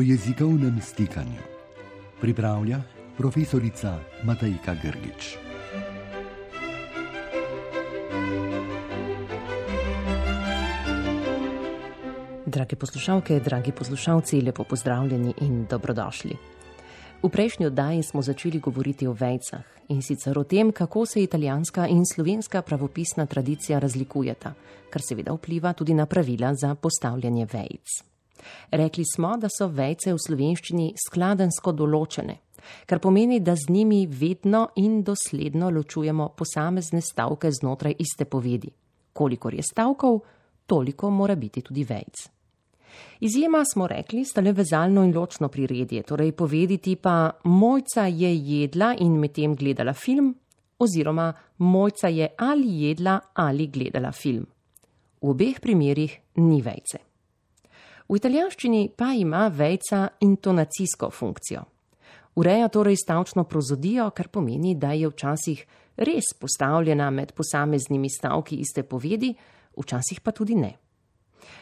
o jezikovnem stikanju. Pripravlja profesorica Matajka Grgič. Drage poslušalke, dragi poslušalci, lepo pozdravljeni in dobrodošli. V prejšnji oddaji smo začeli govoriti o vejcah in sicer o tem, kako se italijanska in slovenska pravopisna tradicija razlikujeta, kar seveda vpliva tudi na pravila za postavljanje vejc. Rekli smo, da so vejce v slovenščini skladensko določene, kar pomeni, da z njimi vedno in dosledno ločujemo posamezne stavke znotraj iste povedi. Kolikor je stavkov, toliko mora biti tudi vejc. Izjema smo rekli, sta le vezalno in ločno priredje, torej povediti pa mojca je jedla in medtem gledala film, oziroma mojca je ali jedla ali gledala film. V obeh primerjih ni vejce. V italijanščini pa ima vejca intonacijsko funkcijo. Ureja torej stavčno prozodijo, kar pomeni, da je včasih res postavljena med posameznimi stavki iste povedi, včasih pa tudi ne.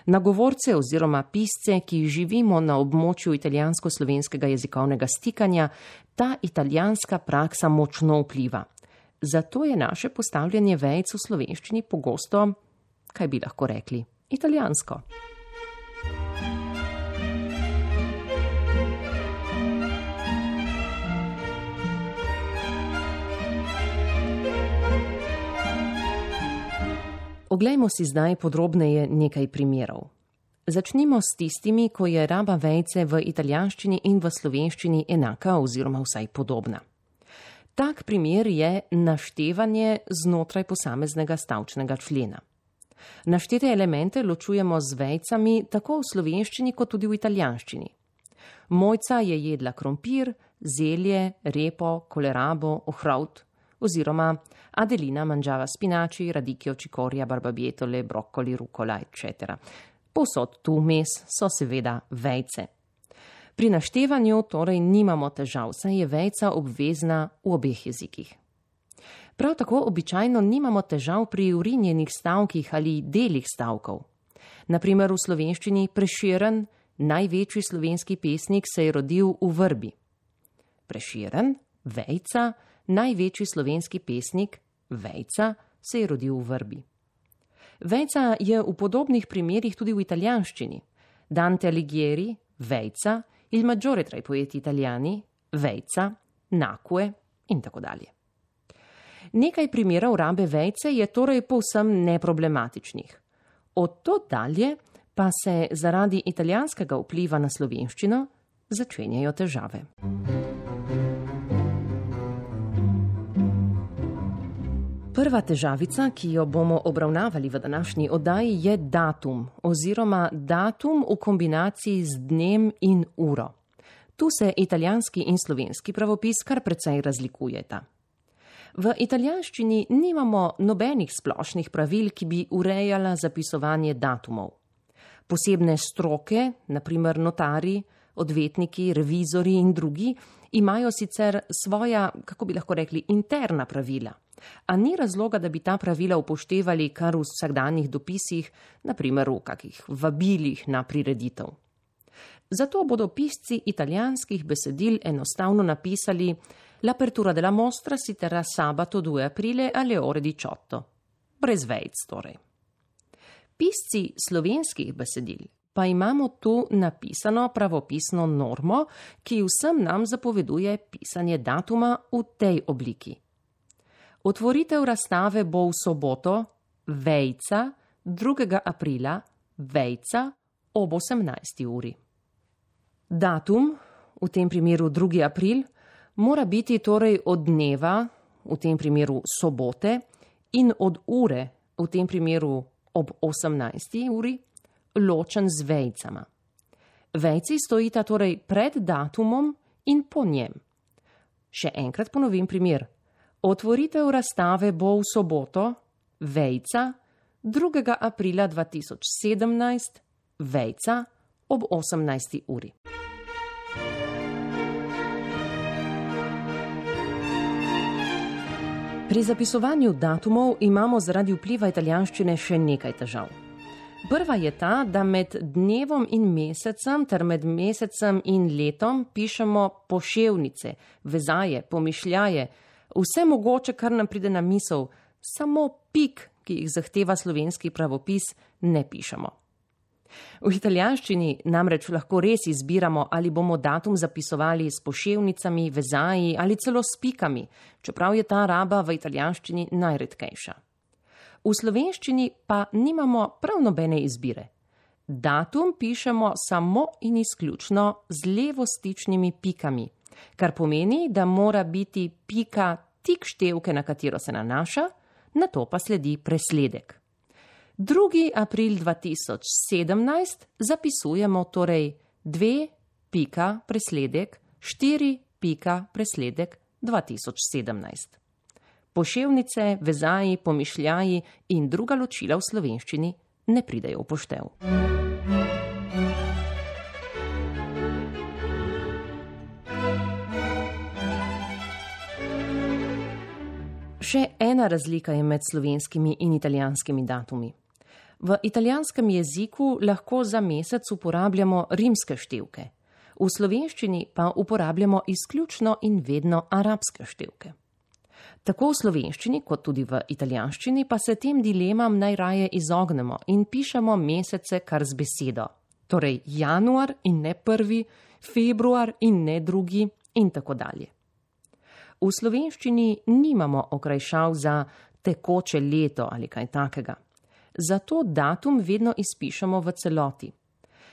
Na govorce oziroma pisce, ki živimo na območju italijansko-slovenskega jezikovnega stikanja, ta italijanska praksa močno vpliva. Zato je naše postavljanje vejc v slovenščini pogosto, kaj bi lahko rekli, italijansko. Oglejmo si zdaj podrobneje nekaj primerov. Začnimo s tistimi, ko je raba vejce v italijanščini in v slovenščini enaka oziroma vsaj podobna. Tak primer je naštevanje znotraj posameznega stavčnega člena. Naštete elemente ločujemo z vejcami tako v slovenščini kot tudi v italijanščini. Mojca je jedla krompir, zelje, repo, kolerabo, ohrovt, oziroma Adelina mangiava spinaci, radicchio, cicoria, barbabietole, broccoli, rucola, eccetera. Posod tu vmes so seveda vejce. Pri naštevanju torej nimamo težav, saj je vejca obvezna v obeh jezikih. Prav tako običajno nimamo težav pri urinjenih stavkih ali delih stavkov. Naprimer v slovenščini preširen, največji slovenski pesnik se je rodil v vrbi. Preširen, vejca, največji slovenski pesnik, Vejca, se je rodil v vrbi. Vejca je v podobnih primerih tudi v italijanščini. Dante Alighieri, Vejca, il maggiore tra i poeti italiani, Vejca, Nakue in tako dalje. Nekaj primerov rabe vejce je torej povsem neproblematičnih. Od to dalje pa se zaradi italijanskega vpliva na slovenščino začenjajo težave. Prva težavica, ki jo bomo obravnavali v današnji oddaji, je datum oziroma datum v kombinaciji z dnem in uro. Tu se italijanski in slovenski pravopis kar precej razlikujeta. V italijanščini nimamo nobenih splošnih pravil, ki bi urejala zapisovanje datumov. Posebne stroke, naprimer notari, odvetniki, revizori in drugi, imajo sicer svoja, kako bi lahko rekli, interna pravila. A ni razloga, da bi ta pravila upoštevali kar v vsakdanjih dopisih, naprimer v kakih vabilih na prireditev. Zato bodo pisci italijanskih besedil enostavno napisali L'apertura della mostra si terrà sabato 2 aprile alle ore 18. Brez vejc torej. Pisci slovenskih besedil pa imamo tu napisano pravopisno normo, ki vsem nam zapoveduje pisanje datuma v tej obliki. Otvoritev razstave bo v soboto, vejca, 2. aprila, vejca ob 18. uri. Datum, v tem primeru 2. april, mora biti torej od dneva, v tem primeru sobote, in od ure, v tem primeru ob 18. uri, ločen z vejcama. Vejci stojita torej pred datumom in po njem. Še enkrat ponovim primer. Otvoritev razstave bo v soboto, Vejca, 2. aprila 2017, Vejca ob 18. uri. Pri zapisovanju datumov imamo zaradi vpliva italijanščine še nekaj težav. Prva je ta, da med dnevom in mesecem ter med mesecem in letom pišemo poševnice, vezaje, pomišljaje, vse mogoče, kar nam pride na misel, samo pik, ki jih zahteva slovenski pravopis, ne pišemo. V italijanščini namreč lahko res izbiramo, ali bomo datum zapisovali s poševnicami, vezaji ali celo s pikami, čeprav je ta raba v italijanščini najredkejša. V slovenščini pa nimamo prav nobene izbire. Datum pišemo samo in izključno z levostičnimi pikami, kar pomeni, da mora biti pika tik števke, na katero se nanaša, na to pa sledi presledek. 2. april 2017 zapisujemo torej 2 pika presledek 4 pika presledek 2017 poševnice, vezaji, pomišljaji in druga ločila v slovenščini ne pridejo v poštev. Še ena razlika je med slovenskimi in italijanskimi datumi. V italijanskem jeziku lahko za mesec uporabljamo rimske števke, v slovenščini pa uporabljamo izključno in vedno arabske števke. Tako v slovenščini kot tudi v italijanščini pa se tem dilemam najraje izognemo in pišemo mesece kar z besedo. Torej januar in ne prvi, februar in ne drugi in tako dalje. V slovenščini nimamo okrajšav za tekoče leto ali kaj takega. Zato datum vedno izpišemo v celoti.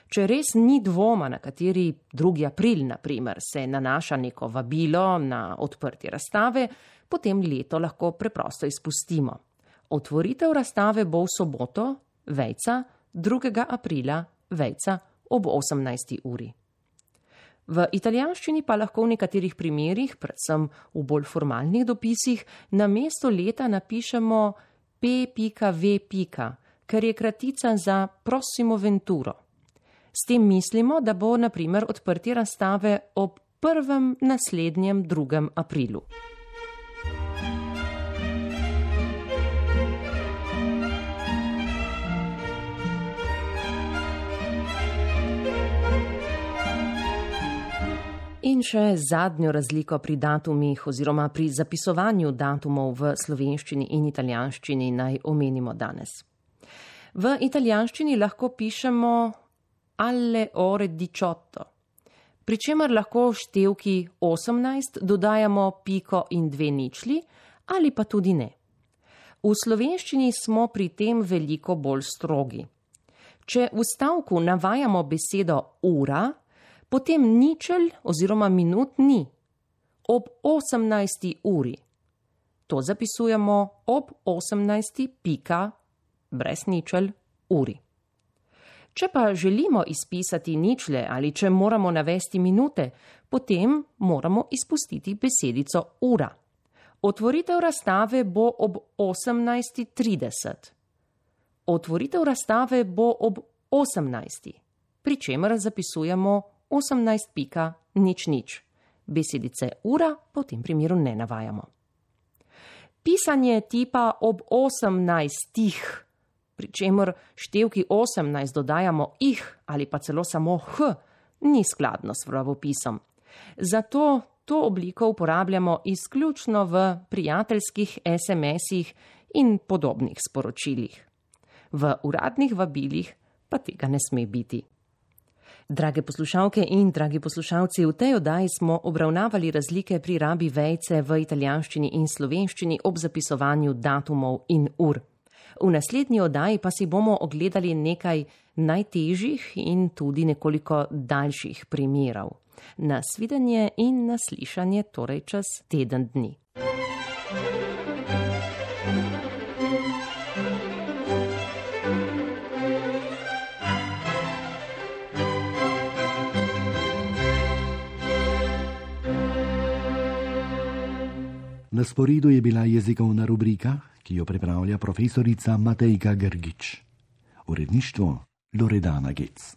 Če res ni dvoma, na kateri 2. april, na primer, se nanaša neko vabilo na odprtje razstave, potem leto lahko preprosto izpustimo. Otvoritev razstave bo v soboto, vejca 2. aprila, vejca ob 18. uri. V italijanščini pa lahko v nekaterih primerjih, predvsem v bolj formalnih dopisih, na mesto leta napišemo p.v. ker je kratica za Prossimo Venturo. S tem mislimo, da bo na primer odprtje razstave ob prvem naslednjem 2. aprilu. In še zadnjo razliko pri datumih oziroma pri zapisovanju datumov v slovenščini in italijanščini naj omenimo danes. V italijanščini lahko pišemo alle ore 18. Pričemer lahko števki 18 dodajamo piko in dve ničli ali pa tudi ne. V slovenščini smo pri tem veliko bolj strogi. Če v stavku navajamo besedo ura, potem ničel oziroma minut ni. Ob 18. uri. To zapisujemo ob 18. pika brez ničel uri. Če pa želimo izpisati ničle ali če moramo navesti minute, potem moramo izpustiti besedico ura. Otvoritev razstave bo ob 18.30. Otvoritev razstave bo ob 18. pri čemer zapisujemo 18 pika nič nič. Besedice ura po tem primeru ne navajamo. Pisanje tipa ob 18 pri čemer števki 18 dodajamo ih ali pa celo samo h, ni skladno s pravopisom. Zato to obliko uporabljamo izključno v prijateljskih SMS-ih in podobnih sporočilih. V uradnih vabilih pa tega ne sme biti. Drage poslušalke in dragi poslušalci, v tej oddaji smo obravnavali razlike pri rabi vejce v italijanščini in slovenščini ob zapisovanju datumov in ur. V naslednji oddaji pa si bomo ogledali nekaj najtežjih in tudi nekoliko daljših primerov. Nasvidenje in naslišanje torej čez teden dni. Na sporedu je bila jezikovna rubrika ki jo pripravlja profesorica Matejka Grgič. Uredništvo Loredana Gec.